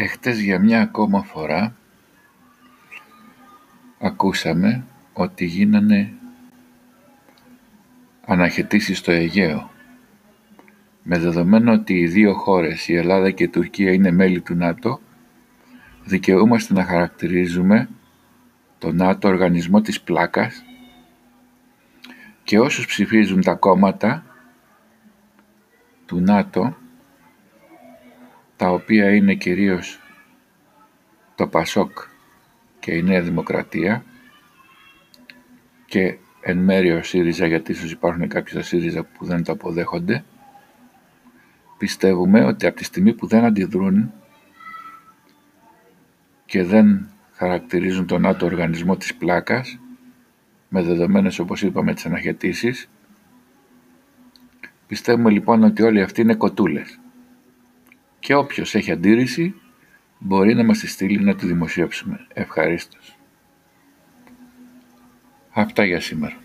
Εχθές για μια ακόμα φορά ακούσαμε ότι γίνανε αναχαιτήσεις στο Αιγαίο. Με δεδομένο ότι οι δύο χώρες, η Ελλάδα και η Τουρκία, είναι μέλη του ΝΑΤΟ, δικαιούμαστε να χαρακτηρίζουμε το ΝΑΤΟ οργανισμό της πλάκας και όσους ψηφίζουν τα κόμματα του ΝΑΤΟ τα οποία είναι κυρίως το ΠΑΣΟΚ και η Νέα Δημοκρατία και εν μέρει ο ΣΥΡΙΖΑ γιατί ίσως υπάρχουν κάποιοι στο ΣΥΡΙΖΑ που δεν το αποδέχονται πιστεύουμε ότι από τη στιγμή που δεν αντιδρούν και δεν χαρακτηρίζουν τον ΝΑΤΟ οργανισμό της πλάκας με δεδομένες όπως είπαμε τις αναχαιτήσεις πιστεύουμε λοιπόν ότι όλοι αυτοί είναι κοτούλες και όποιος έχει αντίρρηση μπορεί να μας τη στείλει να τη δημοσιεύσουμε. Ευχαρίστως. Αυτά για σήμερα.